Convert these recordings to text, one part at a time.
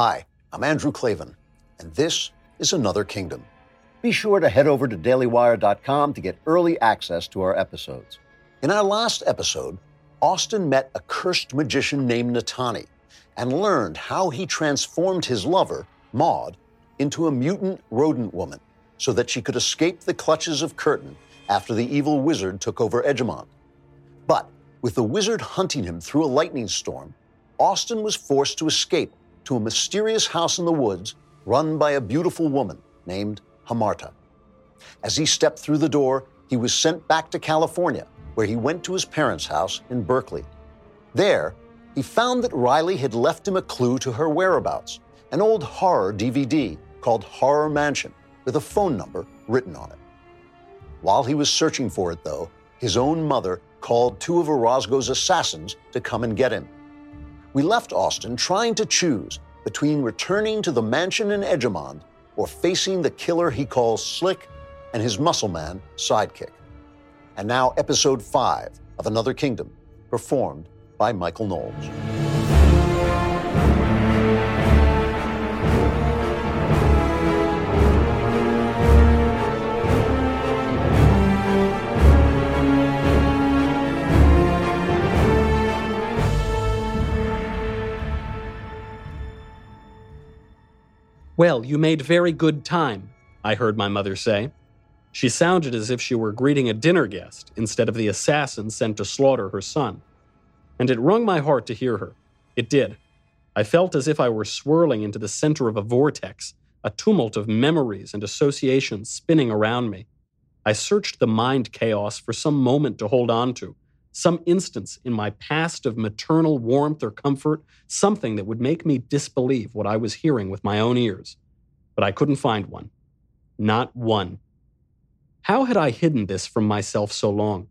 Hi, I'm Andrew Klavan, and this is Another Kingdom. Be sure to head over to dailywire.com to get early access to our episodes. In our last episode, Austin met a cursed magician named Natani and learned how he transformed his lover, Maud, into a mutant rodent woman so that she could escape the clutches of Curtin after the evil wizard took over Edgemont. But with the wizard hunting him through a lightning storm, Austin was forced to escape to a mysterious house in the woods run by a beautiful woman named Hamarta. As he stepped through the door, he was sent back to California, where he went to his parents' house in Berkeley. There, he found that Riley had left him a clue to her whereabouts an old horror DVD called Horror Mansion with a phone number written on it. While he was searching for it, though, his own mother called two of Orozco's assassins to come and get him. We left Austin trying to choose between returning to the mansion in Edgemont or facing the killer he calls Slick and his muscle man sidekick. And now, episode five of Another Kingdom, performed by Michael Knowles. Well, you made very good time, I heard my mother say. She sounded as if she were greeting a dinner guest instead of the assassin sent to slaughter her son. And it wrung my heart to hear her. It did. I felt as if I were swirling into the center of a vortex, a tumult of memories and associations spinning around me. I searched the mind chaos for some moment to hold on to, some instance in my past of maternal warmth or comfort, something that would make me disbelieve what I was hearing with my own ears. But I couldn't find one. Not one. How had I hidden this from myself so long?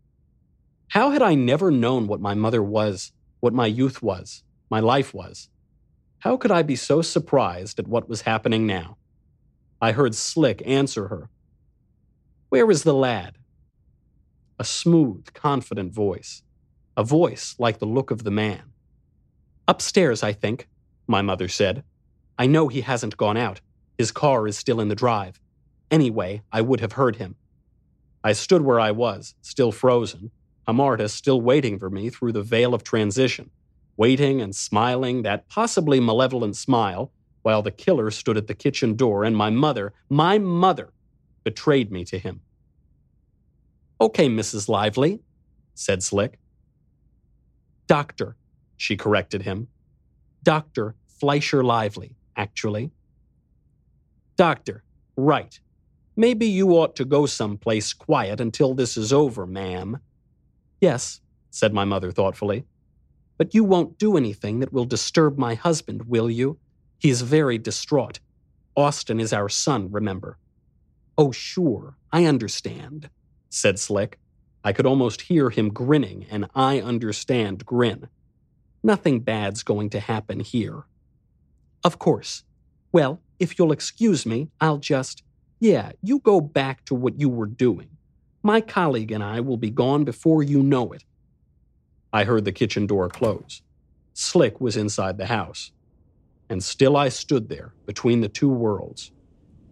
How had I never known what my mother was, what my youth was, my life was? How could I be so surprised at what was happening now? I heard Slick answer her. Where is the lad? A smooth, confident voice, a voice like the look of the man. Upstairs, I think, my mother said. I know he hasn't gone out. His car is still in the drive. Anyway, I would have heard him. I stood where I was, still frozen, Hamarta still waiting for me through the veil of transition, waiting and smiling that possibly malevolent smile, while the killer stood at the kitchen door and my mother, my mother, betrayed me to him. Okay, Mrs. Lively, said Slick. Doctor, she corrected him. Dr. Fleischer Lively, actually. Doctor, right. Maybe you ought to go someplace quiet until this is over, ma'am. Yes, said my mother thoughtfully. But you won't do anything that will disturb my husband, will you? He is very distraught. Austin is our son, remember. Oh, sure, I understand said Slick. I could almost hear him grinning, and I understand grin. Nothing bad's going to happen here. Of course. Well, if you'll excuse me, I'll just. Yeah, you go back to what you were doing. My colleague and I will be gone before you know it. I heard the kitchen door close. Slick was inside the house. And still I stood there, between the two worlds,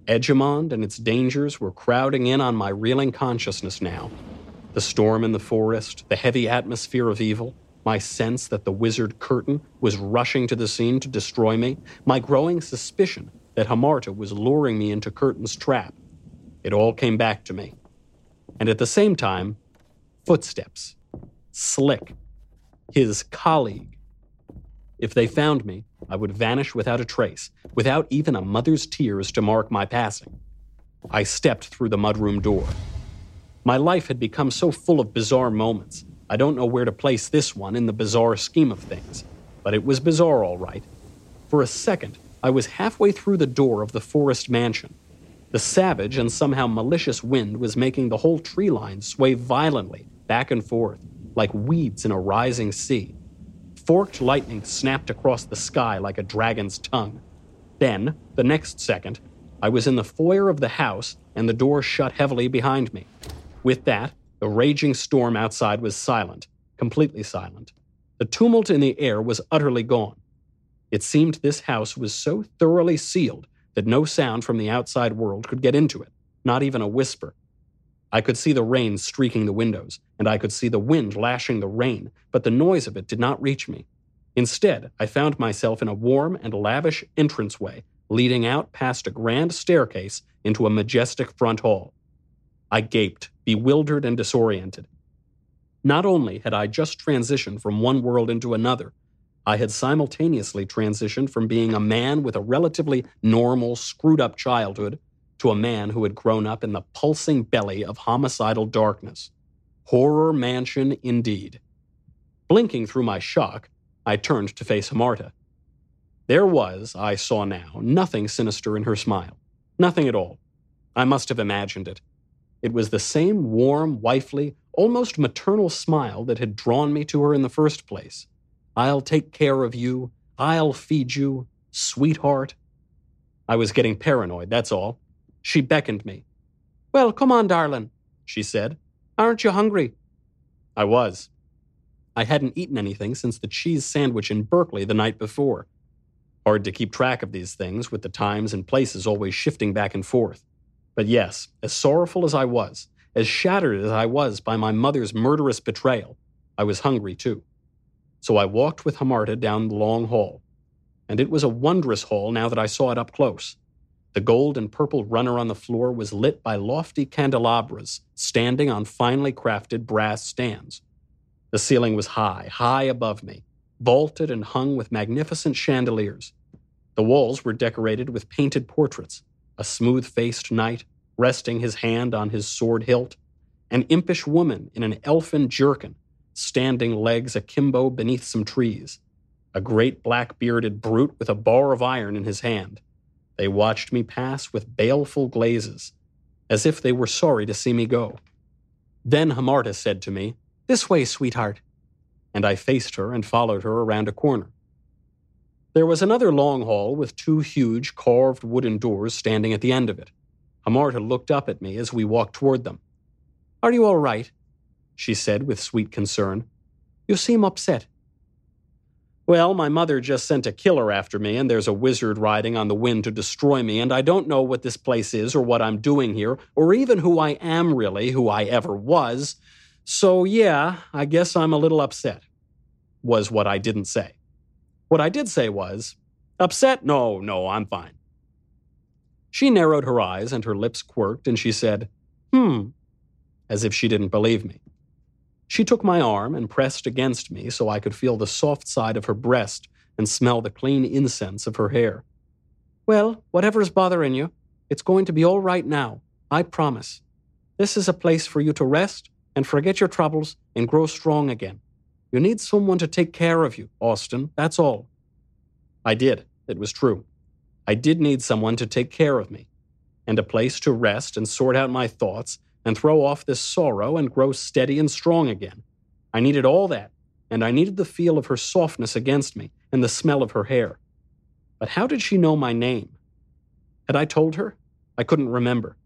Edgemont and its dangers were crowding in on my reeling consciousness now. The storm in the forest, the heavy atmosphere of evil, my sense that the wizard Curtin was rushing to the scene to destroy me, my growing suspicion that Hamarta was luring me into Curtin's trap. It all came back to me. And at the same time, footsteps. Slick. His colleague. If they found me, I would vanish without a trace, without even a mother's tears to mark my passing. I stepped through the mudroom door. My life had become so full of bizarre moments. I don't know where to place this one in the bizarre scheme of things, but it was bizarre, all right. For a second, I was halfway through the door of the forest mansion. The savage and somehow malicious wind was making the whole tree line sway violently back and forth, like weeds in a rising sea. Forked lightning snapped across the sky like a dragon's tongue. Then, the next second, I was in the foyer of the house and the door shut heavily behind me. With that, the raging storm outside was silent, completely silent. The tumult in the air was utterly gone. It seemed this house was so thoroughly sealed that no sound from the outside world could get into it, not even a whisper. I could see the rain streaking the windows, and I could see the wind lashing the rain, but the noise of it did not reach me. Instead, I found myself in a warm and lavish entranceway leading out past a grand staircase into a majestic front hall. I gaped, bewildered and disoriented. Not only had I just transitioned from one world into another, I had simultaneously transitioned from being a man with a relatively normal, screwed up childhood to a man who had grown up in the pulsing belly of homicidal darkness. Horror mansion indeed. Blinking through my shock, I turned to face Hamarta. There was, I saw now, nothing sinister in her smile. Nothing at all. I must have imagined it. It was the same warm, wifely, almost maternal smile that had drawn me to her in the first place. I'll take care of you. I'll feed you. Sweetheart. I was getting paranoid, that's all. She beckoned me. Well, come on, darling, she said. Aren't you hungry? I was. I hadn't eaten anything since the cheese sandwich in Berkeley the night before. Hard to keep track of these things, with the times and places always shifting back and forth. But yes, as sorrowful as I was, as shattered as I was by my mother's murderous betrayal, I was hungry too. So I walked with Hamarta down the long hall. And it was a wondrous hall now that I saw it up close. The gold and purple runner on the floor was lit by lofty candelabras standing on finely crafted brass stands. The ceiling was high, high above me, vaulted and hung with magnificent chandeliers. The walls were decorated with painted portraits a smooth faced knight resting his hand on his sword hilt, an impish woman in an elfin jerkin standing legs akimbo beneath some trees, a great black bearded brute with a bar of iron in his hand. They watched me pass with baleful glazes, as if they were sorry to see me go. Then Hamarta said to me, This way, sweetheart. And I faced her and followed her around a corner. There was another long hall with two huge carved wooden doors standing at the end of it. Hamarta looked up at me as we walked toward them. Are you all right? she said with sweet concern. You seem upset. Well, my mother just sent a killer after me, and there's a wizard riding on the wind to destroy me, and I don't know what this place is or what I'm doing here, or even who I am really, who I ever was. So, yeah, I guess I'm a little upset, was what I didn't say. What I did say was, Upset? No, no, I'm fine. She narrowed her eyes and her lips quirked, and she said, Hmm, as if she didn't believe me. She took my arm and pressed against me so I could feel the soft side of her breast and smell the clean incense of her hair. Well, whatever's bothering you, it's going to be all right now, I promise. This is a place for you to rest and forget your troubles and grow strong again. You need someone to take care of you, Austin, that's all. I did. It was true. I did need someone to take care of me, and a place to rest and sort out my thoughts and throw off this sorrow and grow steady and strong again. I needed all that, and I needed the feel of her softness against me and the smell of her hair. But how did she know my name? Had I told her? I couldn't remember.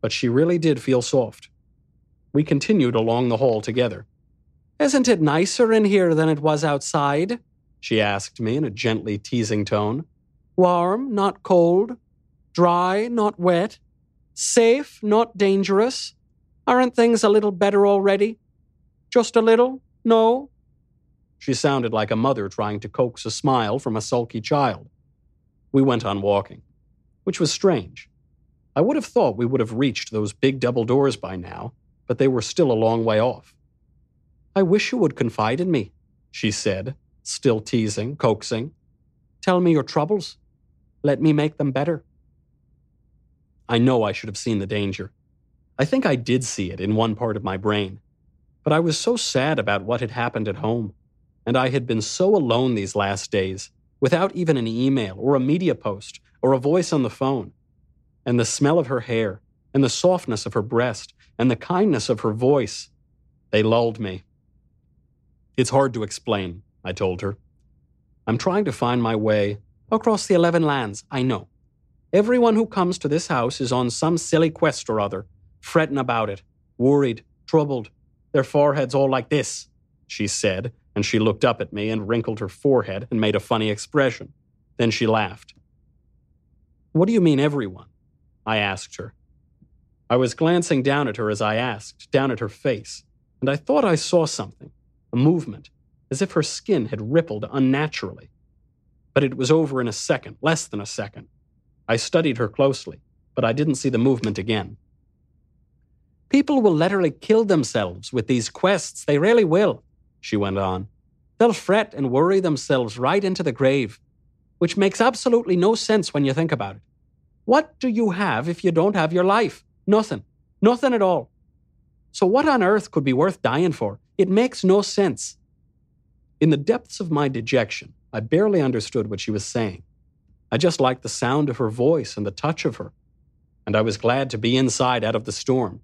But she really did feel soft. We continued along the hall together. Isn't it nicer in here than it was outside? She asked me in a gently teasing tone. Warm, not cold. Dry, not wet. Safe, not dangerous. Aren't things a little better already? Just a little? No? She sounded like a mother trying to coax a smile from a sulky child. We went on walking, which was strange. I would have thought we would have reached those big double doors by now, but they were still a long way off. I wish you would confide in me, she said, still teasing, coaxing. Tell me your troubles. Let me make them better. I know I should have seen the danger. I think I did see it in one part of my brain. But I was so sad about what had happened at home, and I had been so alone these last days, without even an email or a media post or a voice on the phone. And the smell of her hair, and the softness of her breast, and the kindness of her voice, they lulled me. It's hard to explain, I told her. I'm trying to find my way across the eleven lands, I know. Everyone who comes to this house is on some silly quest or other, fretting about it, worried, troubled, their foreheads all like this, she said, And she looked up at me and wrinkled her forehead and made a funny expression. Then she laughed. What do you mean, everyone? I asked her. I was glancing down at her as I asked, down at her face, and I thought I saw something, a movement, as if her skin had rippled unnaturally. But it was over in a second, less than a second. I studied her closely, but I didn't see the movement again. People will literally kill themselves with these quests, they really will, she went on. They'll fret and worry themselves right into the grave, which makes absolutely no sense when you think about it. What do you have if you don't have your life? Nothing. Nothing at all. So, what on earth could be worth dying for? It makes no sense. In the depths of my dejection, I barely understood what she was saying. I just liked the sound of her voice and the touch of her, and I was glad to be inside out of the storm.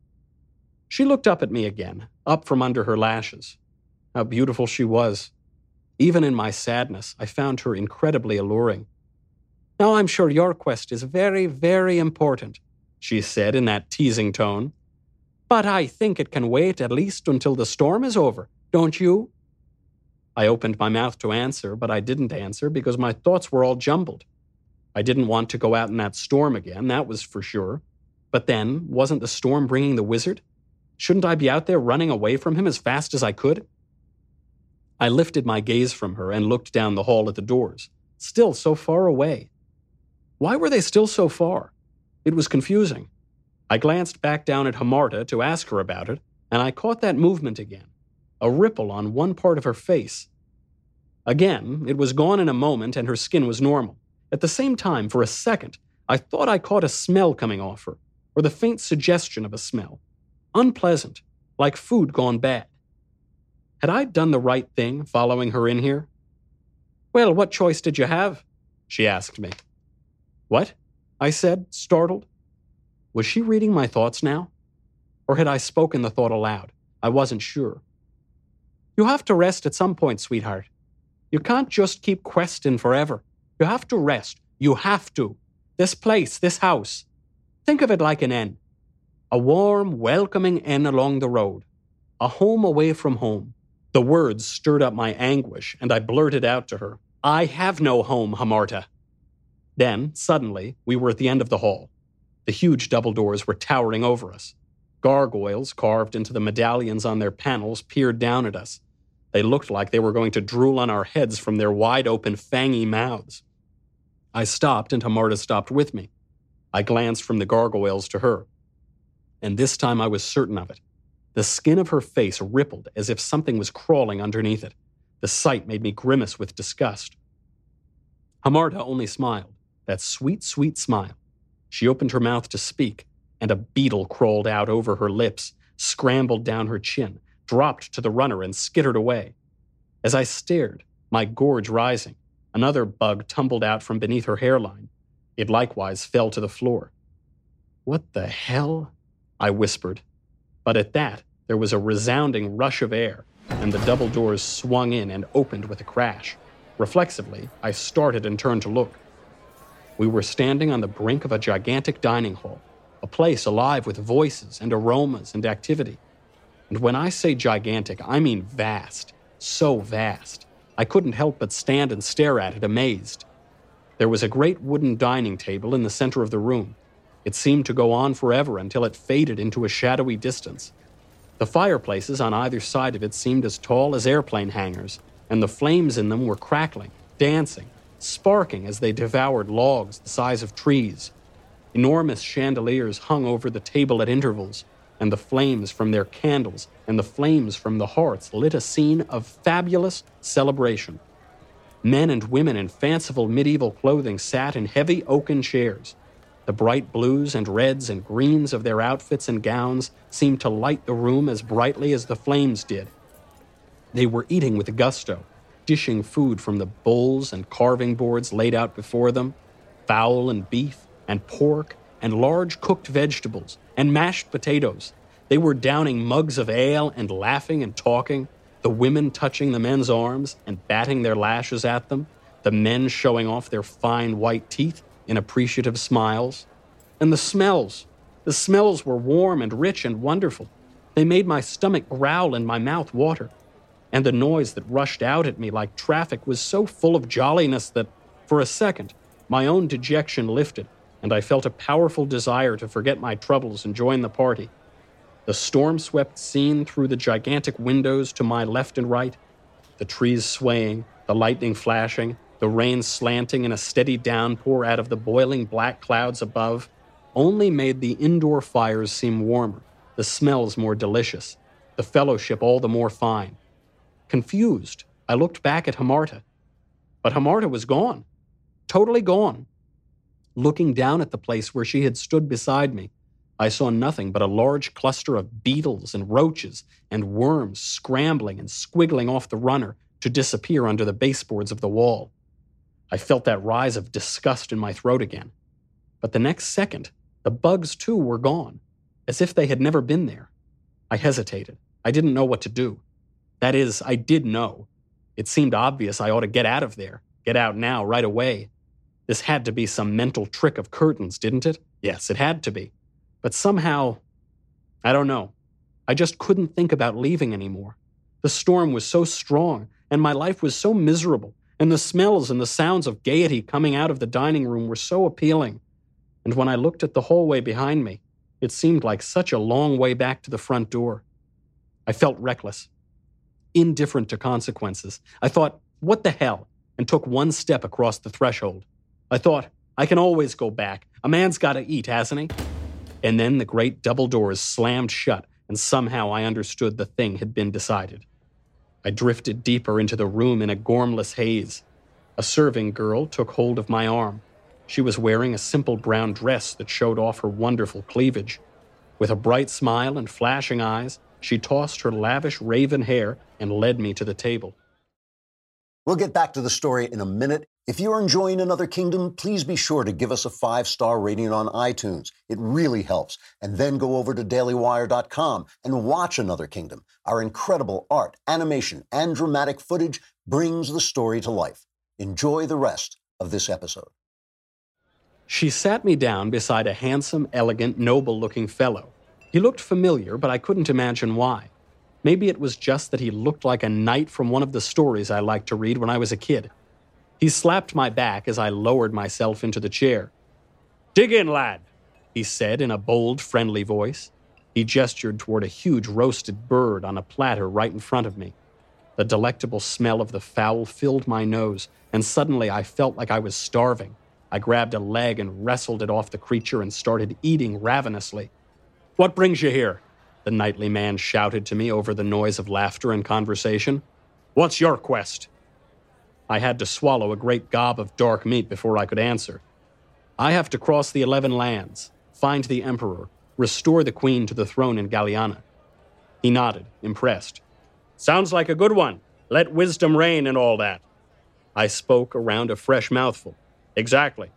She looked up at me again, up from under her lashes. How beautiful she was. Even in my sadness, I found her incredibly alluring. Now I'm sure your quest is very, very important, she said in that teasing tone. But I think it can wait at least until the storm is over, don't you? I opened my mouth to answer, but I didn't answer because my thoughts were all jumbled. I didn't want to go out in that storm again, that was for sure. But then, wasn't the storm bringing the wizard? Shouldn't I be out there running away from him as fast as I could? I lifted my gaze from her and looked down the hall at the doors, still so far away. Why were they still so far? It was confusing. I glanced back down at Hamarta to ask her about it, and I caught that movement again a ripple on one part of her face. Again, it was gone in a moment and her skin was normal. At the same time, for a second, I thought I caught a smell coming off her, or the faint suggestion of a smell. Unpleasant, like food gone bad. Had I done the right thing following her in here? Well, what choice did you have? She asked me. What? I said, startled. Was she reading my thoughts now? Or had I spoken the thought aloud? I wasn't sure. You have to rest at some point, sweetheart. You can't just keep questing forever. You have to rest. You have to. This place, this house. Think of it like an inn. A warm, welcoming inn along the road. A home away from home. The words stirred up my anguish, and I blurted out to her, I have no home, Hamarta. Then, suddenly, we were at the end of the hall. The huge double doors were towering over us. Gargoyles, carved into the medallions on their panels, peered down at us. They looked like they were going to drool on our heads from their wide open, fangy mouths. I stopped, and Hamarta stopped with me. I glanced from the gargoyles to her. And this time I was certain of it. The skin of her face rippled as if something was crawling underneath it. The sight made me grimace with disgust. Hamarta only smiled that sweet, sweet smile. She opened her mouth to speak, and a beetle crawled out over her lips, scrambled down her chin, dropped to the runner, and skittered away. As I stared, my gorge rising, another bug tumbled out from beneath her hairline. It likewise fell to the floor. What the hell? I whispered. But at that, there was a resounding rush of air, and the double doors swung in and opened with a crash. Reflexively, I started and turned to look. We were standing on the brink of a gigantic dining hall, a place alive with voices and aromas and activity. And when I say gigantic, I mean vast, so vast. I couldn't help but stand and stare at it, amazed. There was a great wooden dining table in the center of the room. It seemed to go on forever until it faded into a shadowy distance. The fireplaces on either side of it seemed as tall as airplane hangars, and the flames in them were crackling, dancing, sparking as they devoured logs the size of trees. Enormous chandeliers hung over the table at intervals, and the flames from their candles and the flames from the hearths lit a scene of fabulous celebration. Men and women in fanciful medieval clothing sat in heavy oaken chairs. The bright blues and reds and greens of their outfits and gowns seemed to light the room as brightly as the flames did. They were eating with gusto, dishing food from the bowls and carving boards laid out before them fowl and beef, and pork, and large cooked vegetables, and mashed potatoes. They were downing mugs of ale and laughing and talking, the women touching the men's arms and batting their lashes at them, the men showing off their fine white teeth in appreciative smiles. And the smells. The smells were warm and rich and wonderful. They made my stomach growl and my mouth water. and the noise that rushed out at me like traffic was so full of jolliness that, for a second, my own dejection lifted, and I felt a powerful desire to forget my troubles and join the party. The storm swept scene through the gigantic windows to my left and right, the trees swaying, the lightning flashing, the rain slanting in a steady downpour out of the boiling black clouds above, only made the indoor fires seem warmer, the smells more delicious, the fellowship all the more fine. Confused, I looked back at Hamarta. But Hamarta was gone, totally gone. Looking down at the place where she had stood beside me, I saw nothing but a large cluster of beetles and roaches and worms scrambling and squiggling off the runner to disappear under the baseboards of the wall. I felt that rise of disgust in my throat again. But the next second, the bugs too were gone, as if they had never been there. I hesitated. I didn't know what to do. That is, I did know. It seemed obvious I ought to get out of there, get out now, right away. This had to be some mental trick of Curtin's, didn't it? Yes, it had to be. But somehow, I don't know. I just couldn't think about leaving anymore. The storm was so strong, and my life was so miserable, and the smells and the sounds of gaiety coming out of the dining room were so appealing. And when I looked at the hallway behind me, it seemed like such a long way back to the front door. I felt reckless, indifferent to consequences. I thought, what the hell? And took one step across the threshold. I thought, I can always go back. A man's got to eat, hasn't he? And then the great double doors slammed shut, and somehow I understood the thing had been decided. I drifted deeper into the room in a gormless haze. A serving girl took hold of my arm. She was wearing a simple brown dress that showed off her wonderful cleavage. With a bright smile and flashing eyes, she tossed her lavish raven hair and led me to the table. We'll get back to the story in a minute. If you're enjoying Another Kingdom, please be sure to give us a five star rating on iTunes. It really helps. And then go over to dailywire.com and watch Another Kingdom. Our incredible art, animation, and dramatic footage brings the story to life. Enjoy the rest of this episode. She sat me down beside a handsome, elegant, noble looking fellow. He looked familiar, but I couldn't imagine why. Maybe it was just that he looked like a knight from one of the stories I liked to read when I was a kid. He slapped my back as I lowered myself into the chair. Dig in, lad, he said in a bold, friendly voice. He gestured toward a huge roasted bird on a platter right in front of me. The delectable smell of the fowl filled my nose, and suddenly I felt like I was starving. I grabbed a leg and wrestled it off the creature and started eating ravenously. What brings you here? The knightly man shouted to me over the noise of laughter and conversation. What's your quest? I had to swallow a great gob of dark meat before I could answer. I have to cross the Eleven Lands, find the Emperor, restore the Queen to the throne in Galiana. He nodded, impressed. Sounds like a good one. Let wisdom reign and all that. I spoke around a fresh mouthful. Exactly.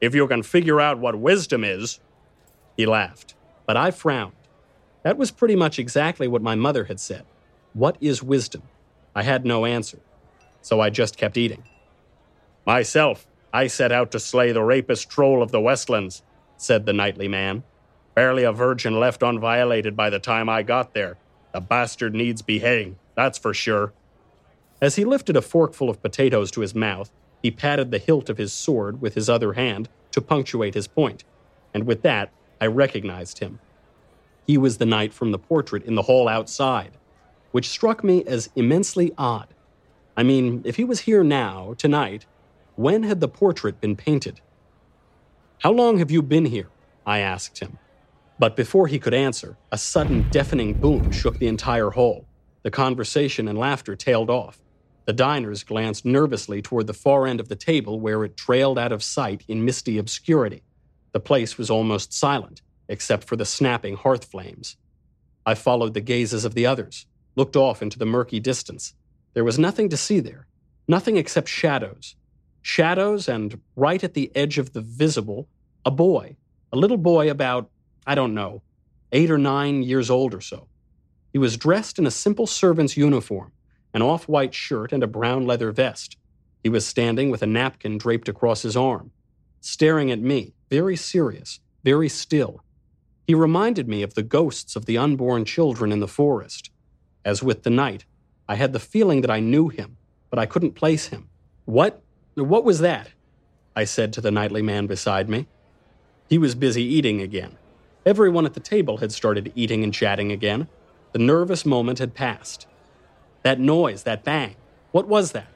If you can figure out what wisdom is. He laughed but I frowned. That was pretty much exactly what my mother had said. What is wisdom? I had no answer, so I just kept eating. Myself, I set out to slay the rapist troll of the Westlands, said the knightly man. Barely a virgin left unviolated by the time I got there. The bastard needs beheading, that's for sure. As he lifted a forkful of potatoes to his mouth, he patted the hilt of his sword with his other hand to punctuate his point, and with that, I recognized him. He was the knight from the portrait in the hall outside, which struck me as immensely odd. I mean, if he was here now, tonight, when had the portrait been painted? How long have you been here? I asked him. But before he could answer, a sudden deafening boom shook the entire hall. The conversation and laughter tailed off. The diners glanced nervously toward the far end of the table where it trailed out of sight in misty obscurity. The place was almost silent, except for the snapping hearth flames. I followed the gazes of the others, looked off into the murky distance. There was nothing to see there, nothing except shadows. Shadows, and right at the edge of the visible, a boy, a little boy about, I don't know, eight or nine years old or so. He was dressed in a simple servant's uniform, an off white shirt and a brown leather vest. He was standing with a napkin draped across his arm, staring at me, very serious, very still. He reminded me of the ghosts of the unborn children in the forest. As with the knight, I had the feeling that I knew him, but I couldn't place him. What? What was that? I said to the knightly man beside me. He was busy eating again. Everyone at the table had started eating and chatting again. The nervous moment had passed. That noise, that bang, what was that?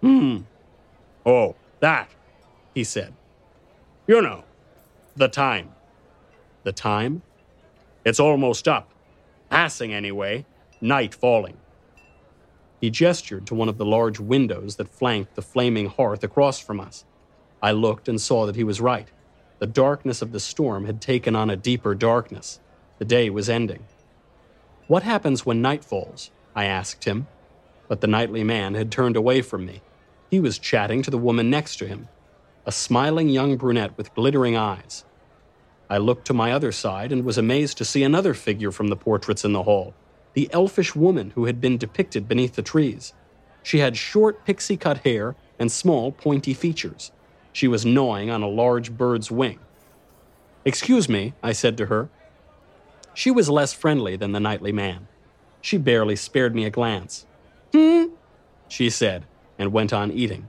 Hmm. Oh, that, he said. You know, the time. The time? It's almost up. Passing anyway, night falling. He gestured to one of the large windows that flanked the flaming hearth across from us. I looked and saw that he was right. The darkness of the storm had taken on a deeper darkness. The day was ending. What happens when night falls? I asked him. But the knightly man had turned away from me. He was chatting to the woman next to him, a smiling young brunette with glittering eyes. I looked to my other side and was amazed to see another figure from the portraits in the hall the elfish woman who had been depicted beneath the trees. She had short pixie cut hair and small pointy features. She was gnawing on a large bird's wing. Excuse me, I said to her. She was less friendly than the knightly man. She barely spared me a glance. Hmm, she said, and went on eating.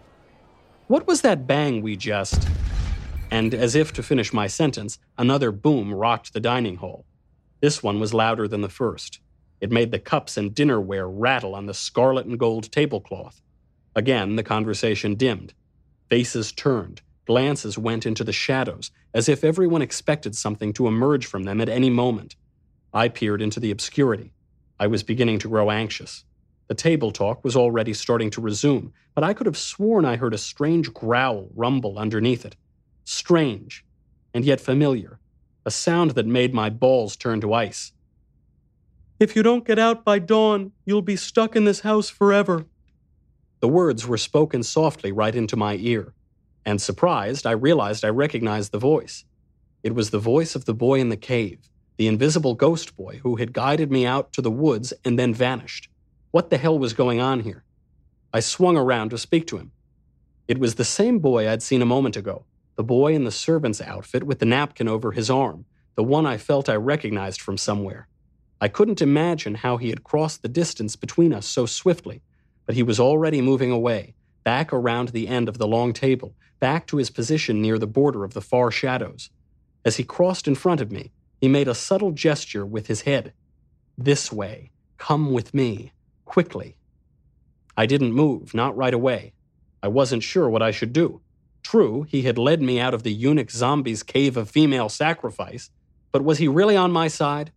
What was that bang we just. And as if to finish my sentence, another boom rocked the dining hall. This one was louder than the first. It made the cups and dinnerware rattle on the scarlet and gold tablecloth. Again, the conversation dimmed. Faces turned, glances went into the shadows, as if everyone expected something to emerge from them at any moment. I peered into the obscurity. I was beginning to grow anxious. The table talk was already starting to resume, but I could have sworn I heard a strange growl rumble underneath it. Strange, and yet familiar. A sound that made my balls turn to ice. If you don't get out by dawn, you'll be stuck in this house forever. The words were spoken softly right into my ear, and surprised, I realized I recognized the voice. It was the voice of the boy in the cave, the invisible ghost boy who had guided me out to the woods and then vanished. What the hell was going on here? I swung around to speak to him. It was the same boy I'd seen a moment ago, the boy in the servant's outfit with the napkin over his arm, the one I felt I recognized from somewhere. I couldn't imagine how he had crossed the distance between us so swiftly, but he was already moving away, back around the end of the long table, back to his position near the border of the far shadows. As he crossed in front of me, he made a subtle gesture with his head. This way. Come with me. Quickly. I didn't move, not right away. I wasn't sure what I should do. True, he had led me out of the eunuch zombie's cave of female sacrifice, but was he really on my side?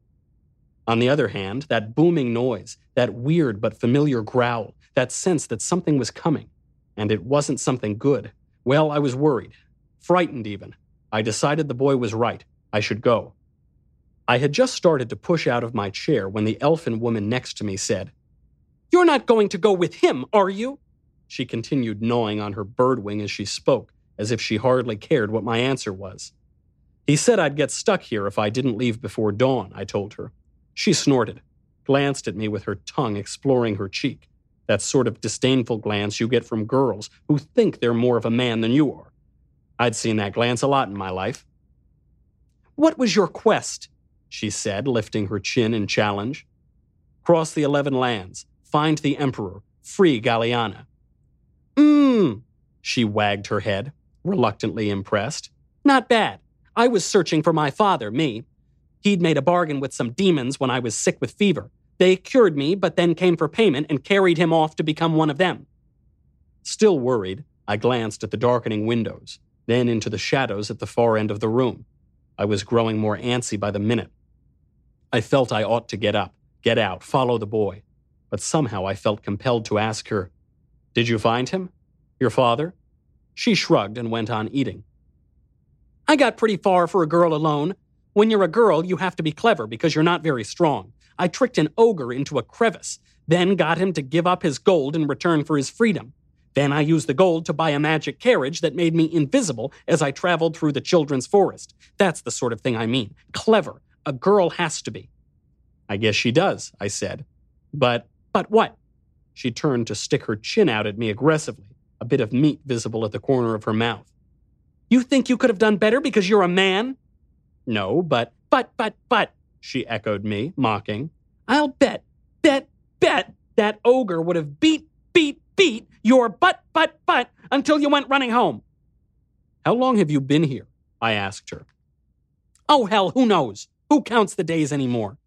On the other hand, that booming noise, that weird but familiar growl, that sense that something was coming, and it wasn't something good, well, I was worried, frightened even. I decided the boy was right. I should go. I had just started to push out of my chair when the elfin woman next to me said, You're not going to go with him, are you? She continued gnawing on her bird wing as she spoke, as if she hardly cared what my answer was. He said I'd get stuck here if I didn't leave before dawn, I told her. She snorted, glanced at me with her tongue exploring her cheek, that sort of disdainful glance you get from girls who think they're more of a man than you are. I'd seen that glance a lot in my life. What was your quest? she said, lifting her chin in challenge. Cross the eleven lands, find the Emperor, free Galiana. Mmm, she wagged her head, reluctantly impressed. Not bad. I was searching for my father, me, He'd made a bargain with some demons when I was sick with fever. They cured me, but then came for payment and carried him off to become one of them. Still worried, I glanced at the darkening windows, then into the shadows at the far end of the room. I was growing more antsy by the minute. I felt I ought to get up, get out, follow the boy. But somehow I felt compelled to ask her, Did you find him? Your father? She shrugged and went on eating. I got pretty far for a girl alone. When you're a girl, you have to be clever because you're not very strong. I tricked an ogre into a crevice, then got him to give up his gold in return for his freedom. Then I used the gold to buy a magic carriage that made me invisible as I traveled through the children's forest. That's the sort of thing I mean. Clever. A girl has to be. I guess she does, I said. But, but what? She turned to stick her chin out at me aggressively, a bit of meat visible at the corner of her mouth. You think you could have done better because you're a man? No, but, but, but, but, she echoed me, mocking. I'll bet, bet, bet that ogre would have beat, beat, beat your butt, butt, butt until you went running home. How long have you been here? I asked her. Oh, hell, who knows? Who counts the days anymore?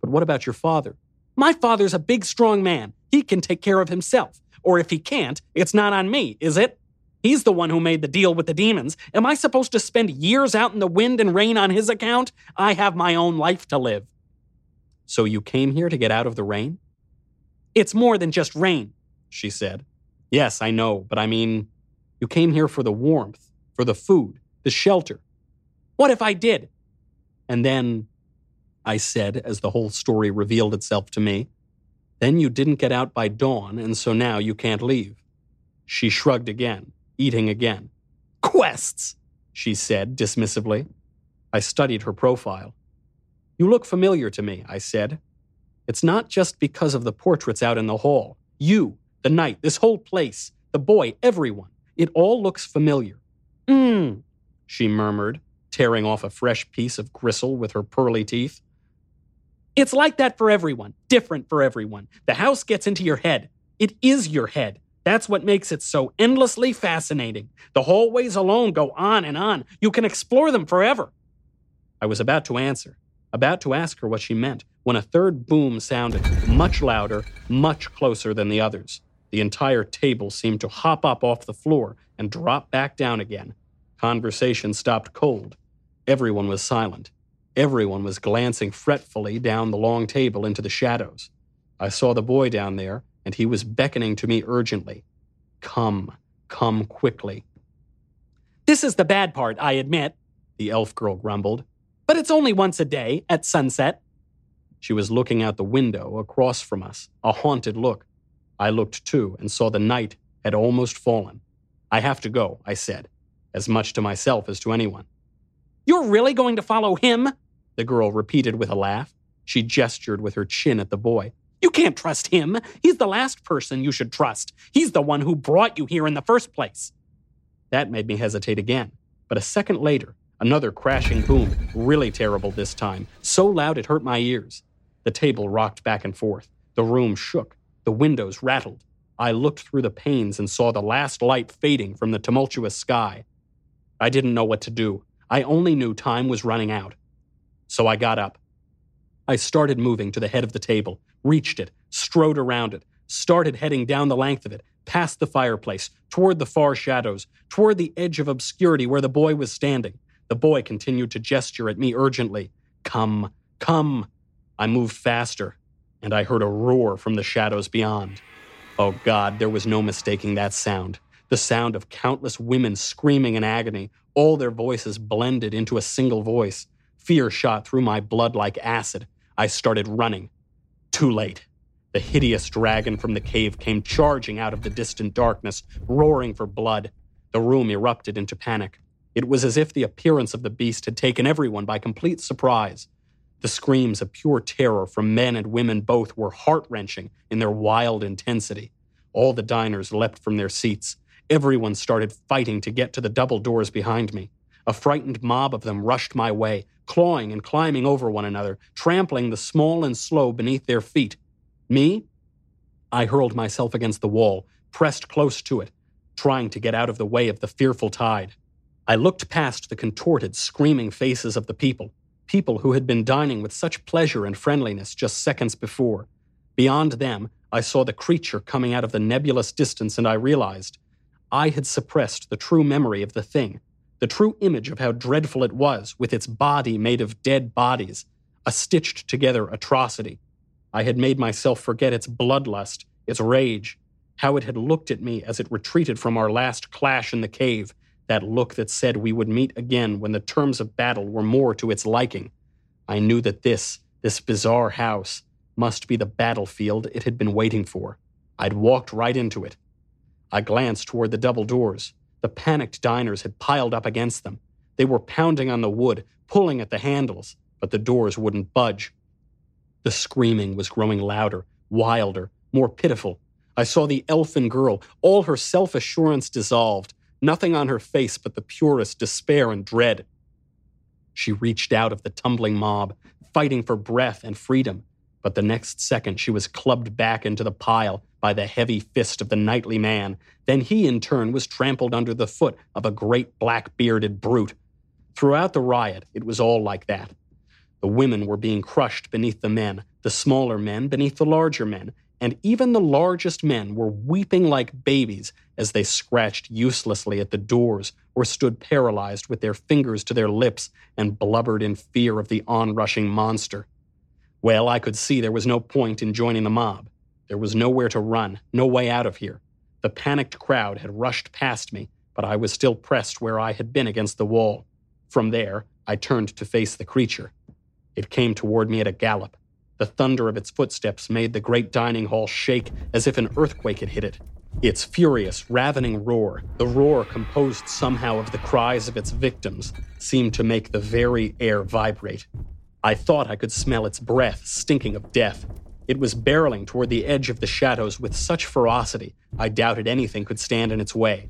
But what about your father? My father's a big, strong man. He can take care of himself. Or if he can't, it's not on me, is it? He's the one who made the deal with the demons. Am I supposed to spend years out in the wind and rain on his account? I have my own life to live. So you came here to get out of the rain? It's more than just rain, she said. Yes, I know, but I mean, you came here for the warmth, for the food, the shelter. What if I did? And then, I said, as the whole story revealed itself to me, then you didn't get out by dawn, and so now you can't leave. She shrugged again eating again. Quests, she said dismissively. I studied her profile. You look familiar to me, I said. It's not just because of the portraits out in the hall. You, the knight, this whole place, the boy, everyone. It all looks familiar. Mmm, she murmured, tearing off a fresh piece of gristle with her pearly teeth. It's like that for everyone, different for everyone. The house gets into your head. It is your head. That's what makes it so endlessly fascinating. The hallways alone go on and on. You can explore them forever. I was about to answer, about to ask her what she meant, when a third boom sounded, much louder, much closer than the others. The entire table seemed to hop up off the floor and drop back down again. Conversation stopped cold. Everyone was silent. Everyone was glancing fretfully down the long table into the shadows. I saw the boy down there, and he was beckoning to me urgently. Come, come quickly. This is the bad part, I admit, the elf girl grumbled. But it's only once a day, at sunset. She was looking out the window across from us, a haunted look. I looked too and saw the night had almost fallen. I have to go, I said, as much to myself as to anyone. You're really going to follow him? The girl repeated with a laugh. She gestured with her chin at the boy. You can't trust him. He's the last person you should trust. He's the one who brought you here in the first place. That made me hesitate again. But a second later, another crashing boom, really terrible this time, so loud it hurt my ears. The table rocked back and forth. The room shook. The windows rattled. I looked through the panes and saw the last light fading from the tumultuous sky. I didn't know what to do. I only knew time was running out. So I got up. I started moving to the head of the table, reached it, strode around it, started heading down the length of it, past the fireplace, toward the far shadows, toward the edge of obscurity where the boy was standing. The boy continued to gesture at me urgently. Come, come. I moved faster, and I heard a roar from the shadows beyond. Oh God, there was no mistaking that sound. The sound of countless women screaming in agony, all their voices blended into a single voice. Fear shot through my blood like acid. I started running. Too late. The hideous dragon from the cave came charging out of the distant darkness, roaring for blood. The room erupted into panic. It was as if the appearance of the beast had taken everyone by complete surprise. The screams of pure terror from men and women both were heart wrenching in their wild intensity. All the diners leapt from their seats. Everyone started fighting to get to the double doors behind me. A frightened mob of them rushed my way, clawing and climbing over one another, trampling the small and slow beneath their feet. Me? I hurled myself against the wall, pressed close to it, trying to get out of the way of the fearful tide. I looked past the contorted, screaming faces of the people, people who had been dining with such pleasure and friendliness just seconds before. Beyond them, I saw the creature coming out of the nebulous distance, and I realized I had suppressed the true memory of the thing the true image of how dreadful it was, with its body made of dead bodies, a stitched together atrocity. I had made myself forget its bloodlust, its rage, how it had looked at me as it retreated from our last clash in the cave, that look that said we would meet again when the terms of battle were more to its liking. I knew that this, this bizarre house, must be the battlefield it had been waiting for. I'd walked right into it. I glanced toward the double doors. The panicked diners had piled up against them. They were pounding on the wood, pulling at the handles, but the doors wouldn't budge. The screaming was growing louder, wilder, more pitiful. I saw the elfin girl, all her self assurance dissolved, nothing on her face but the purest despair and dread. She reached out of the tumbling mob, fighting for breath and freedom. but the next second she was clubbed back into the pile by the heavy fist of the knightly man. Then he, in turn, was trampled under the foot of a great black bearded brute. Throughout the riot, it was all like that. The women were being crushed beneath the men, the smaller men beneath the larger men, and even the largest men were weeping like babies as they scratched uselessly at the doors or stood paralyzed with their fingers to their lips and blubbered in fear of the onrushing monster. Well, I could see there was no point in joining the mob. There was nowhere to run, no way out of here. The panicked crowd had rushed past me, but I was still pressed where I had been against the wall. From there, I turned to face the creature. It came toward me at a gallop. The thunder of its footsteps made the great dining hall shake as if an earthquake had hit it. Its furious, ravening roar, the roar composed somehow of the cries of its victims, seemed to make the very air vibrate. I thought I could smell its breath, stinking of death. It was barreling toward the edge of the shadows with such ferocity, I doubted anything could stand in its way.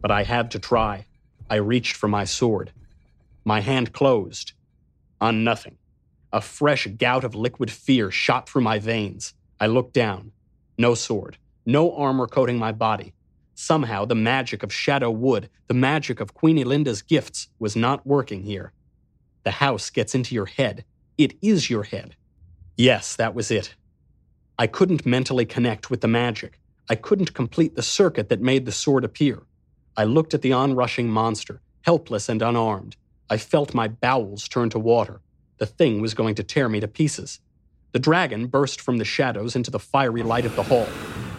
But I had to try. I reached for my sword. My hand closed on nothing. A fresh gout of liquid fear shot through my veins. I looked down. No sword, no armor coating my body. Somehow, the magic of Shadow Wood, the magic of Queen Elinda's gifts, was not working here. The house gets into your head. It is your head. Yes, that was it. I couldn't mentally connect with the magic. I couldn't complete the circuit that made the sword appear. I looked at the onrushing monster, helpless and unarmed. I felt my bowels turn to water. The thing was going to tear me to pieces. The dragon burst from the shadows into the fiery light of the hall.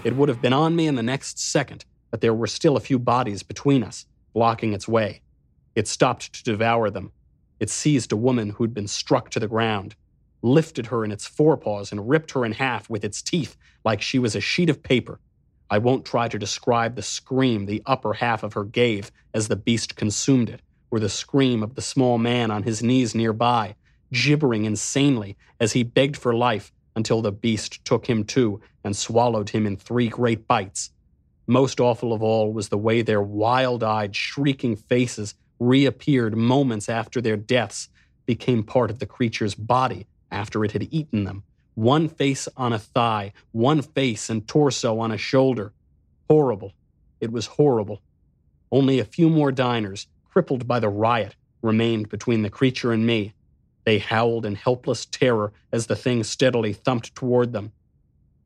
It would have been on me in the next second, but there were still a few bodies between us, blocking its way. It stopped to devour them. It seized a woman who'd been struck to the ground, lifted her in its forepaws, and ripped her in half with its teeth like she was a sheet of paper. I won't try to describe the scream the upper half of her gave as the beast consumed it, or the scream of the small man on his knees nearby gibbering insanely as he begged for life until the beast took him too and swallowed him in three great bites. Most awful of all was the way their wild eyed, shrieking faces reappeared moments after their deaths, became part of the creature's body after it had eaten them. One face on a thigh, one face and torso on a shoulder. Horrible. It was horrible. Only a few more diners, crippled by the riot, remained between the creature and me. They howled in helpless terror as the thing steadily thumped toward them.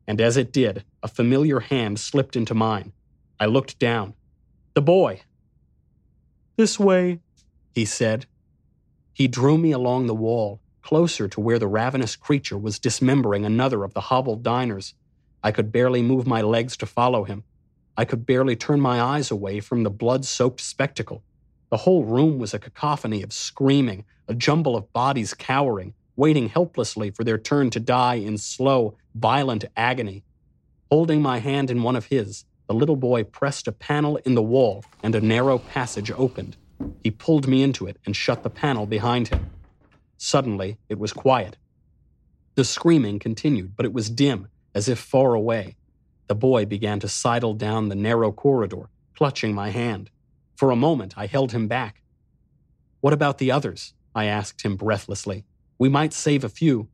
And as it did, a familiar hand slipped into mine. I looked down. The boy. This way, he said. He drew me along the wall, closer to where the ravenous creature was dismembering another of the hobbled diners. I could barely move my legs to follow him. I could barely turn my eyes away from the blood soaked spectacle. The whole room was a cacophony of screaming, a jumble of bodies cowering, waiting helplessly for their turn to die in slow, violent agony. Holding my hand in one of his, the little boy pressed a panel in the wall and a narrow passage opened. He pulled me into it and shut the panel behind him. Suddenly, it was quiet. The screaming continued, but it was dim, as if far away. The boy began to sidle down the narrow corridor, clutching my hand. For a moment, I held him back. What about the others? I asked him breathlessly. We might save a few.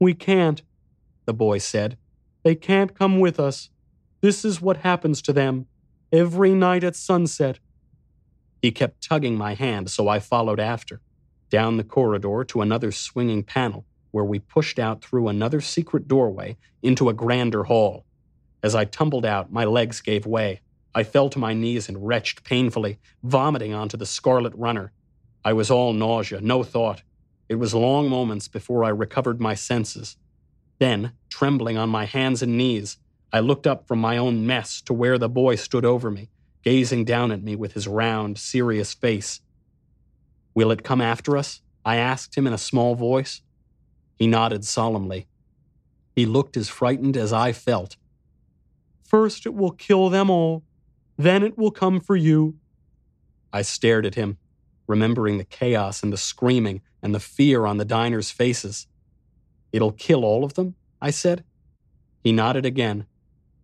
We can't, the boy said. They can't come with us. This is what happens to them every night at sunset. He kept tugging my hand, so I followed after, down the corridor to another swinging panel, where we pushed out through another secret doorway into a grander hall. As I tumbled out, my legs gave way. I fell to my knees and retched painfully, vomiting onto the scarlet runner. I was all nausea, no thought. It was long moments before I recovered my senses. Then, trembling on my hands and knees, I looked up from my own mess to where the boy stood over me, gazing down at me with his round, serious face. Will it come after us? I asked him in a small voice. He nodded solemnly. He looked as frightened as I felt. First, it will kill them all. Then it will come for you. I stared at him, remembering the chaos and the screaming and the fear on the diners' faces. It'll kill all of them? I said. He nodded again.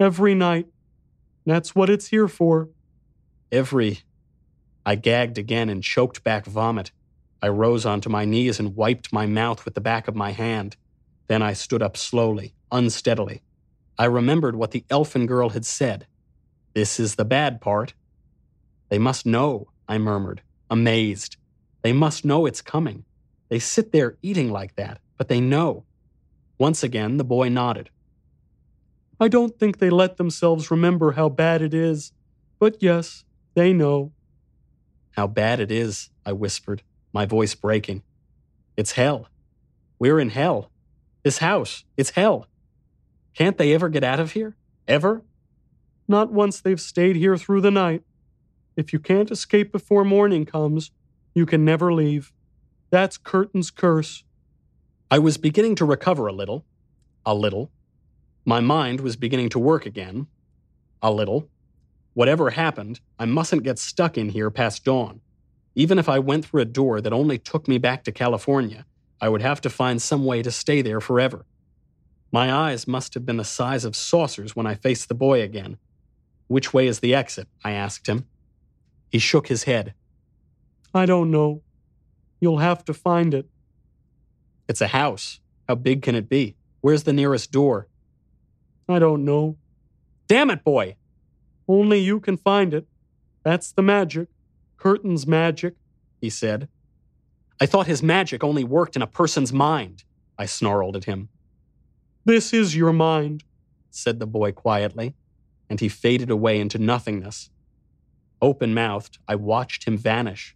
Every night. That's what it's here for. Every. I gagged again and choked back vomit. I rose onto my knees and wiped my mouth with the back of my hand. Then I stood up slowly, unsteadily. I remembered what the elfin girl had said. This is the bad part. They must know, I murmured, amazed. They must know it's coming. They sit there eating like that, but they know. Once again, the boy nodded. I don't think they let themselves remember how bad it is, but yes, they know. How bad it is, I whispered, my voice breaking. It's hell. We're in hell. This house, it's hell. Can't they ever get out of here? Ever? Not once they've stayed here through the night. If you can't escape before morning comes, you can never leave. That's Curtin's curse. I was beginning to recover a little. A little. My mind was beginning to work again. A little. Whatever happened, I mustn't get stuck in here past dawn. Even if I went through a door that only took me back to California, I would have to find some way to stay there forever. My eyes must have been the size of saucers when I faced the boy again. Which way is the exit? I asked him. He shook his head. I don't know. You'll have to find it. It's a house. How big can it be? Where's the nearest door? I don't know. Damn it, boy! Only you can find it. That's the magic. Curtin's magic, he said. I thought his magic only worked in a person's mind, I snarled at him. This is your mind, said the boy quietly, and he faded away into nothingness. Open mouthed, I watched him vanish.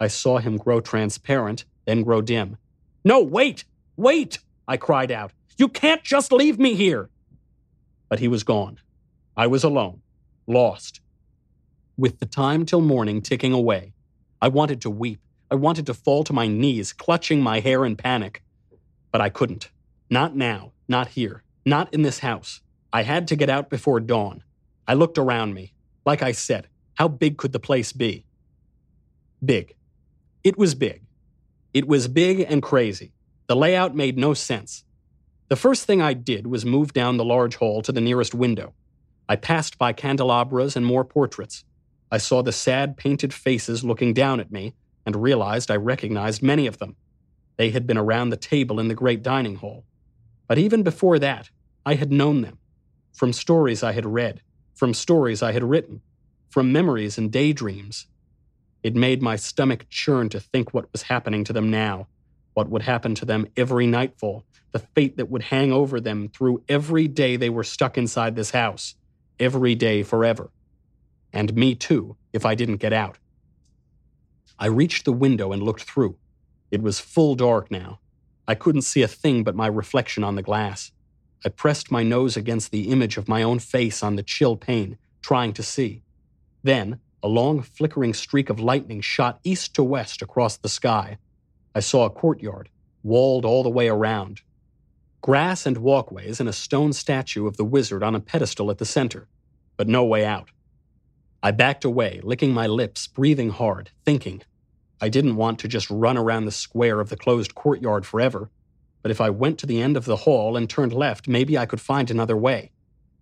I saw him grow transparent, then grow dim. No, wait! Wait! I cried out. You can't just leave me here! But he was gone. I was alone, lost. With the time till morning ticking away, I wanted to weep. I wanted to fall to my knees, clutching my hair in panic. But I couldn't. Not now, not here, not in this house. I had to get out before dawn. I looked around me. Like I said, how big could the place be? Big. It was big. It was big and crazy. The layout made no sense. The first thing I did was move down the large hall to the nearest window. I passed by candelabras and more portraits. I saw the sad painted faces looking down at me and realized I recognized many of them. They had been around the table in the great dining hall. But even before that, I had known them. From stories I had read, from stories I had written, from memories and daydreams. It made my stomach churn to think what was happening to them now, what would happen to them every nightfall, the fate that would hang over them through every day they were stuck inside this house, every day forever. And me too, if I didn't get out. I reached the window and looked through. It was full dark now. I couldn't see a thing but my reflection on the glass. I pressed my nose against the image of my own face on the chill pane, trying to see. Then, a long flickering streak of lightning shot east to west across the sky. I saw a courtyard, walled all the way around. Grass and walkways and a stone statue of the wizard on a pedestal at the center, but no way out. I backed away, licking my lips, breathing hard, thinking. I didn't want to just run around the square of the closed courtyard forever, but if I went to the end of the hall and turned left, maybe I could find another way.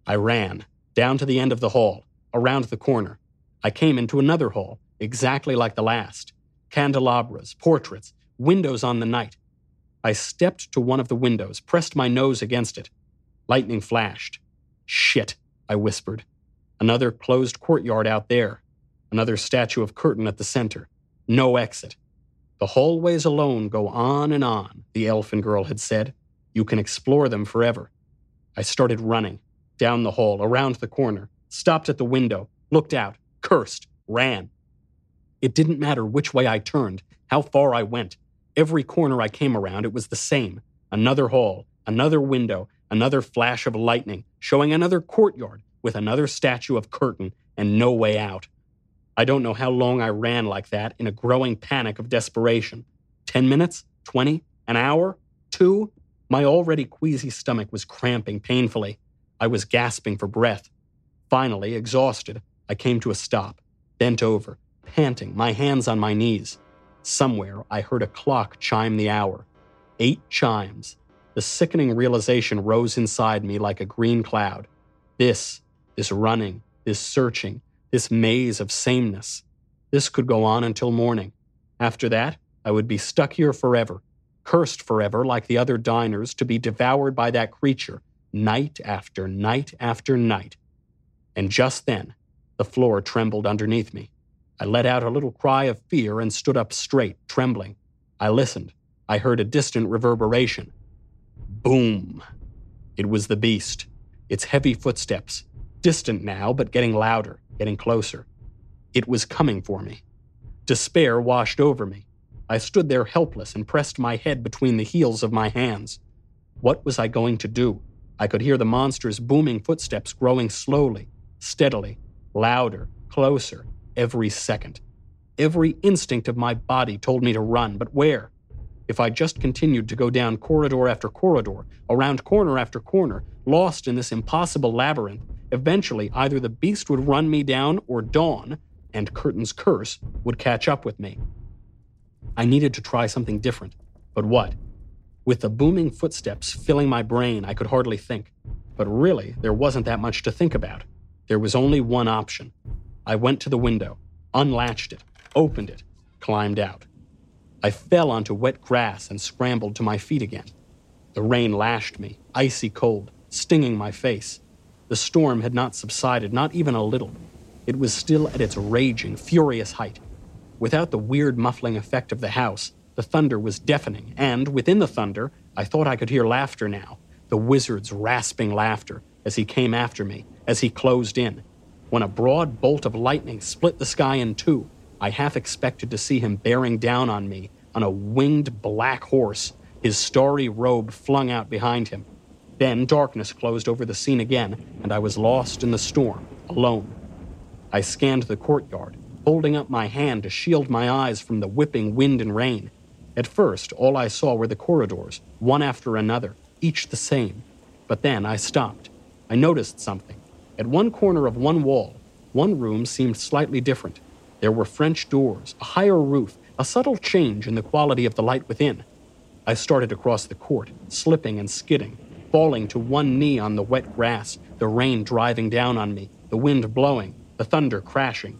I ran, down to the end of the hall, around the corner, I came into another hall, exactly like the last candelabras, portraits, windows on the night. I stepped to one of the windows, pressed my nose against it. Lightning flashed. Shit, I whispered. Another closed courtyard out there. Another statue of Curtin at the center. No exit. The hallways alone go on and on, the elfin girl had said. You can explore them forever. I started running, down the hall, around the corner, stopped at the window, looked out cursed, ran. It didn't matter which way I turned, how far I went. Every corner I came around, it was the same. Another hall, another window, another flash of lightning, showing another courtyard with another statue of Curtin and no way out. I don't know how long I ran like that in a growing panic of desperation. Ten minutes? Twenty? An hour? Two? My already queasy stomach was cramping painfully. I was gasping for breath. Finally, exhausted, I came to a stop, bent over, panting, my hands on my knees. Somewhere I heard a clock chime the hour. Eight chimes. The sickening realization rose inside me like a green cloud. This, this running, this searching, this maze of sameness. This could go on until morning. After that, I would be stuck here forever, cursed forever like the other diners to be devoured by that creature night after night after night. And just then, the floor trembled underneath me. I let out a little cry of fear and stood up straight, trembling. I listened. I heard a distant reverberation. Boom! It was the beast. Its heavy footsteps, distant now, but getting louder, getting closer. It was coming for me. Despair washed over me. I stood there helpless and pressed my head between the heels of my hands. What was I going to do? I could hear the monster's booming footsteps growing slowly, steadily, louder, closer, every second. Every instinct of my body told me to run, but where? If I just continued to go down corridor after corridor, around corner after corner, lost in this impossible labyrinth, eventually either the beast would run me down or Dawn, and Curtin's curse, would catch up with me. I needed to try something different. But what? With the booming footsteps filling my brain, I could hardly think. But really, there wasn't that much to think about. There was only one option. I went to the window, unlatched it, opened it, climbed out. I fell onto wet grass and scrambled to my feet again. The rain lashed me, icy cold, stinging my face. The storm had not subsided, not even a little. It was still at its raging, furious height. Without the weird muffling effect of the house, the thunder was deafening, and within the thunder, I thought I could hear laughter now, the wizard's rasping laughter, as he came after me, as he closed in. When a broad bolt of lightning split the sky in two, I half expected to see him bearing down on me on a winged black horse, his starry robe flung out behind him. Then darkness closed over the scene again, and I was lost in the storm, alone. I scanned the courtyard, holding up my hand to shield my eyes from the whipping wind and rain. At first, all I saw were the corridors, one after another, each the same. But then I stopped. I noticed something. At one corner of one wall, one room seemed slightly different. There were French doors, a higher roof, a subtle change in the quality of the light within. I started across the court, slipping and skidding, falling to one knee on the wet grass, the rain driving down on me, the wind blowing, the thunder crashing.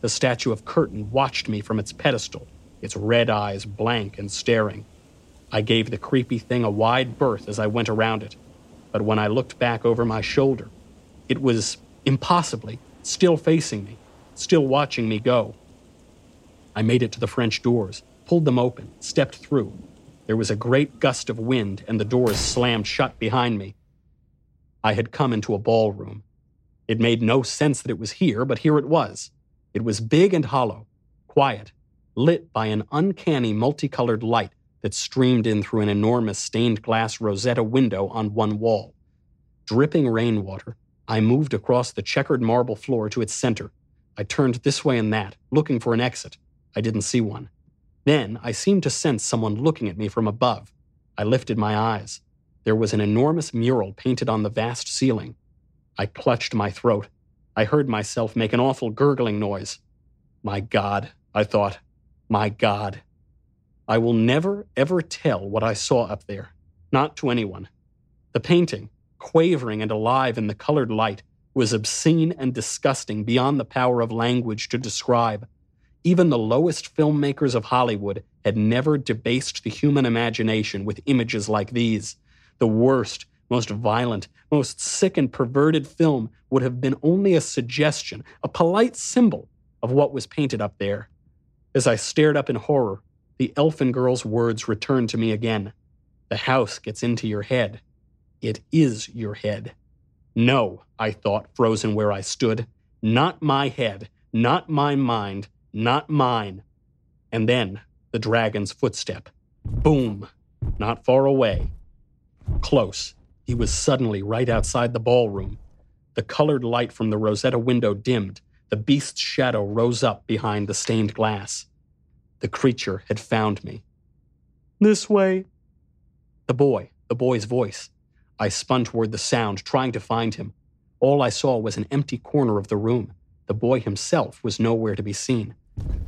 The statue of Curtin watched me from its pedestal, its red eyes blank and staring. I gave the creepy thing a wide berth as I went around it, but when I looked back over my shoulder, it was impossibly still facing me, still watching me go. I made it to the French doors, pulled them open, stepped through. There was a great gust of wind, and the doors slammed shut behind me. I had come into a ballroom. It made no sense that it was here, but here it was. It was big and hollow, quiet, lit by an uncanny multicolored light that streamed in through an enormous stained glass rosetta window on one wall. Dripping rainwater, I moved across the checkered marble floor to its center. I turned this way and that, looking for an exit. I didn't see one. Then I seemed to sense someone looking at me from above. I lifted my eyes. There was an enormous mural painted on the vast ceiling. I clutched my throat. I heard myself make an awful gurgling noise. My God, I thought, my God. I will never, ever tell what I saw up there, not to anyone. The painting, quavering and alive in the colored light, was obscene and disgusting beyond the power of language to describe. Even the lowest filmmakers of Hollywood had never debased the human imagination with images like these. The worst, most violent, most sick and perverted film would have been only a suggestion, a polite symbol of what was painted up there. As I stared up in horror, the elfin girl's words returned to me again. The house gets into your head. It is your head. No, I thought, frozen where I stood. Not my head, not my mind, not mine. And then the dragon's footstep. Boom. Not far away. Close. He was suddenly right outside the ballroom. The colored light from the Rosetta window dimmed, the beast's shadow rose up behind the stained glass. The creature had found me. This way. The boy, the boy's voice. I spun toward the sound, trying to find him. All I saw was an empty corner of the room. The boy himself was nowhere to be seen.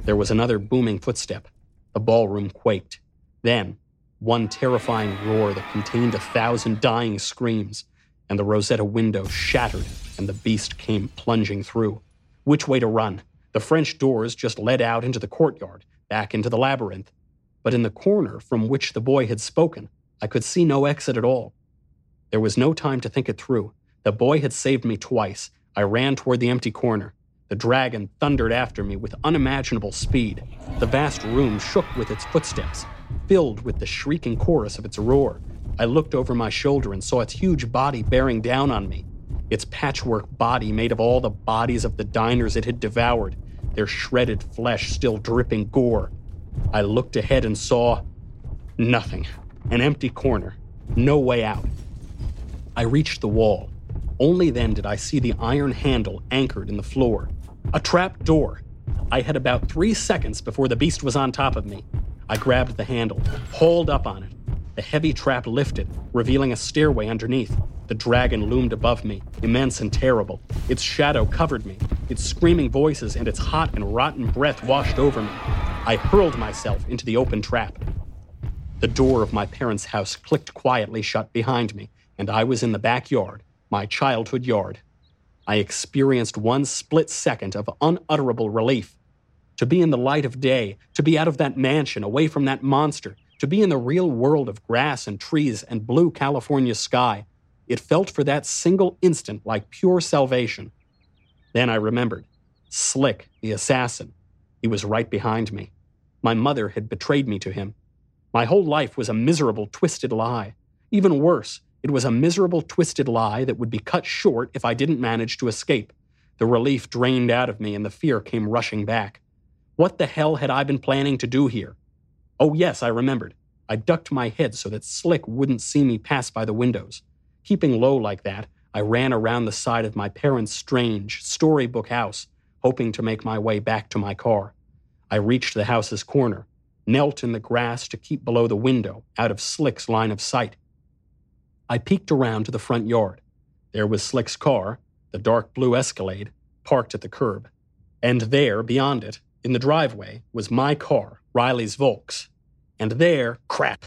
There was another booming footstep. The ballroom quaked. Then, one terrifying roar that contained a thousand dying screams, and the Rosetta window shattered and the beast came plunging through. Which way to run? The French doors just led out into the courtyard, back into the labyrinth. but in the corner from which the boy had spoken, I could see no exit at all. There was no time to think it through. The boy had saved me twice. I ran toward the empty corner. The dragon thundered after me with unimaginable speed. The vast room shook with its footsteps, filled with the shrieking chorus of its roar. I looked over my shoulder and saw its huge body bearing down on me. Its patchwork body made of all the bodies of the diners it had devoured, their shredded flesh still dripping gore. I looked ahead and saw nothing. An empty corner. No way out. I reached the wall. Only then did I see the iron handle anchored in the floor. A trap door. I had about three seconds before the beast was on top of me. I grabbed the handle, hauled up on it. The heavy trap lifted, revealing a stairway underneath. The dragon loomed above me, immense and terrible. Its shadow covered me. Its screaming voices and its hot and rotten breath washed over me. I hurled myself into the open trap. The door of my parents' house clicked quietly shut behind me, and I was in the backyard, my childhood yard. I experienced one split second of unutterable relief. To be in the light of day, to be out of that mansion, away from that monster, to be in the real world of grass and trees and blue California sky, it felt for that single instant like pure salvation. Then I remembered Slick, the assassin. He was right behind me. My mother had betrayed me to him. My whole life was a miserable, twisted lie. Even worse, it was a miserable, twisted lie that would be cut short if I didn't manage to escape. The relief drained out of me and the fear came rushing back. What the hell had I been planning to do here? Oh, yes, I remembered. I ducked my head so that Slick wouldn't see me pass by the windows. Keeping low like that, I ran around the side of my parents' strange, storybook house, hoping to make my way back to my car. I reached the house's corner, knelt in the grass to keep below the window, out of Slick's line of sight. I peeked around to the front yard. There was Slick's car, the dark blue Escalade, parked at the curb. And there, beyond it, in the driveway, was my car, Riley's Volks. And there, crap,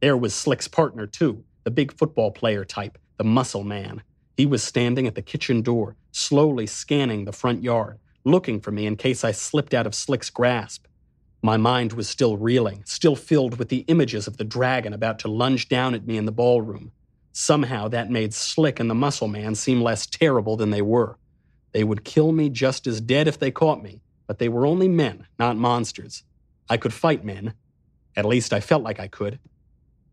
there was Slick's partner, too, the big football player type, the muscle man. He was standing at the kitchen door, slowly scanning the front yard, looking for me in case I slipped out of Slick's grasp. My mind was still reeling, still filled with the images of the dragon about to lunge down at me in the ballroom. Somehow that made Slick and the muscle man seem less terrible than they were. They would kill me just as dead if they caught me, but they were only men, not monsters. I could fight men. At least I felt like I could.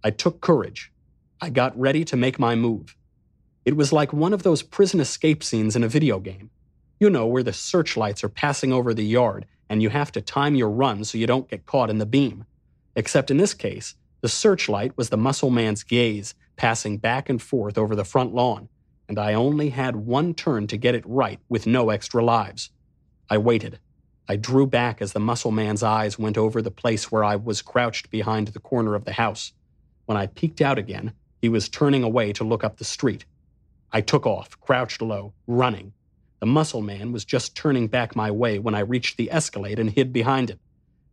I took courage. I got ready to make my move. It was like one of those prison escape scenes in a video game. You know, where the searchlights are passing over the yard and you have to time your run so you don't get caught in the beam. Except in this case, the searchlight was the muscle man's gaze passing back and forth over the front lawn, and I only had one turn to get it right with no extra lives. I waited. I drew back as the muscle man's eyes went over the place where I was crouched behind the corner of the house. When I peeked out again, he was turning away to look up the street. I took off, crouched low, running. The muscle man was just turning back my way when I reached the escalade and hid behind it.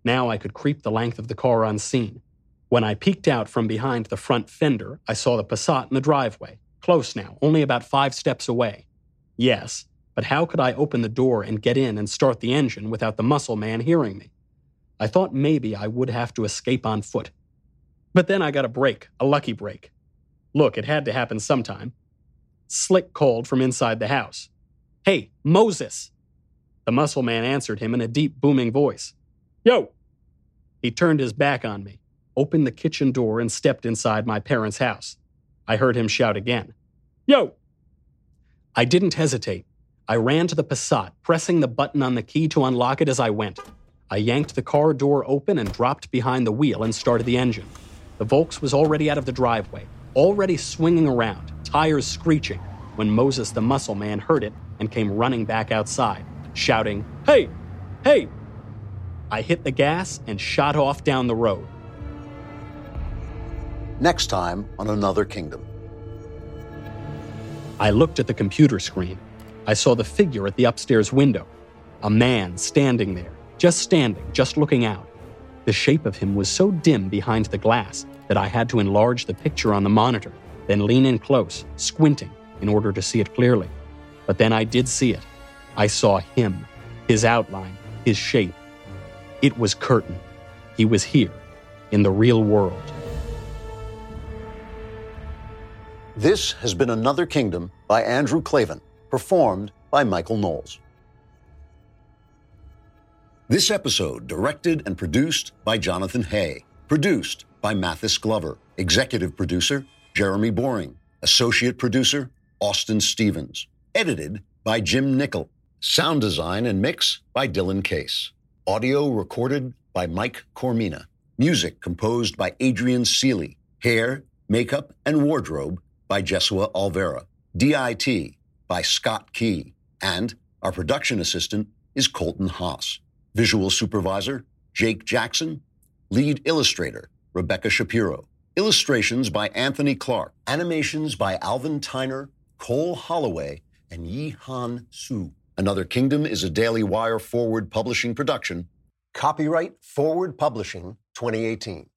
Now I could creep the length of the car unseen. When I peeked out from behind the front fender, I saw the Passat in the driveway, close now, only about five steps away. Yes, but how could I open the door and get in and start the engine without the muscle man hearing me? I thought maybe I would have to escape on foot. But then I got a break, a lucky break. Look, it had to happen sometime. Slick called from inside the house. Hey, Moses! The muscle man answered him in a deep, booming voice. Yo! He turned his back on me, opened the kitchen door, and stepped inside my parents' house. I heard him shout again. Yo! I didn't hesitate. I ran to the Passat, pressing the button on the key to unlock it as I went. I yanked the car door open and dropped behind the wheel and started the engine. The Volks was already out of the driveway, already swinging around, tires screeching, when Moses the muscle man heard it and came running back outside, shouting, Hey! Hey! I hit the gas and shot off down the road. Next time on Another Kingdom. I looked at the computer screen. I saw the figure at the upstairs window. A man standing there, just standing, just looking out. The shape of him was so dim behind the glass that I had to enlarge the picture on the monitor, then lean in close, squinting, in order to see it clearly. But then I did see it. I saw him, his outline, his shape. It was Curtin. He was here. in the real world. This has been Another Kingdom by Andrew Klavan, performed by Michael Knowles. This episode directed and produced by Jonathan Hay, produced by Mathis Glover, executive producer Jeremy Boring, associate producer Austin Stevens, edited by Jim Nickel, sound design and mix by Dylan Case, audio recorded by Mike Cormina, music composed by Adrian Seeley, hair, makeup, and wardrobe by Jesua Alvera, DIT by Scott Key, and our production assistant is Colton Haas. Visual supervisor, Jake Jackson. Lead illustrator, Rebecca Shapiro. Illustrations by Anthony Clark. Animations by Alvin Tyner, Cole Holloway, and Yi Han Su. Another Kingdom is a Daily Wire Forward Publishing production. Copyright Forward Publishing 2018.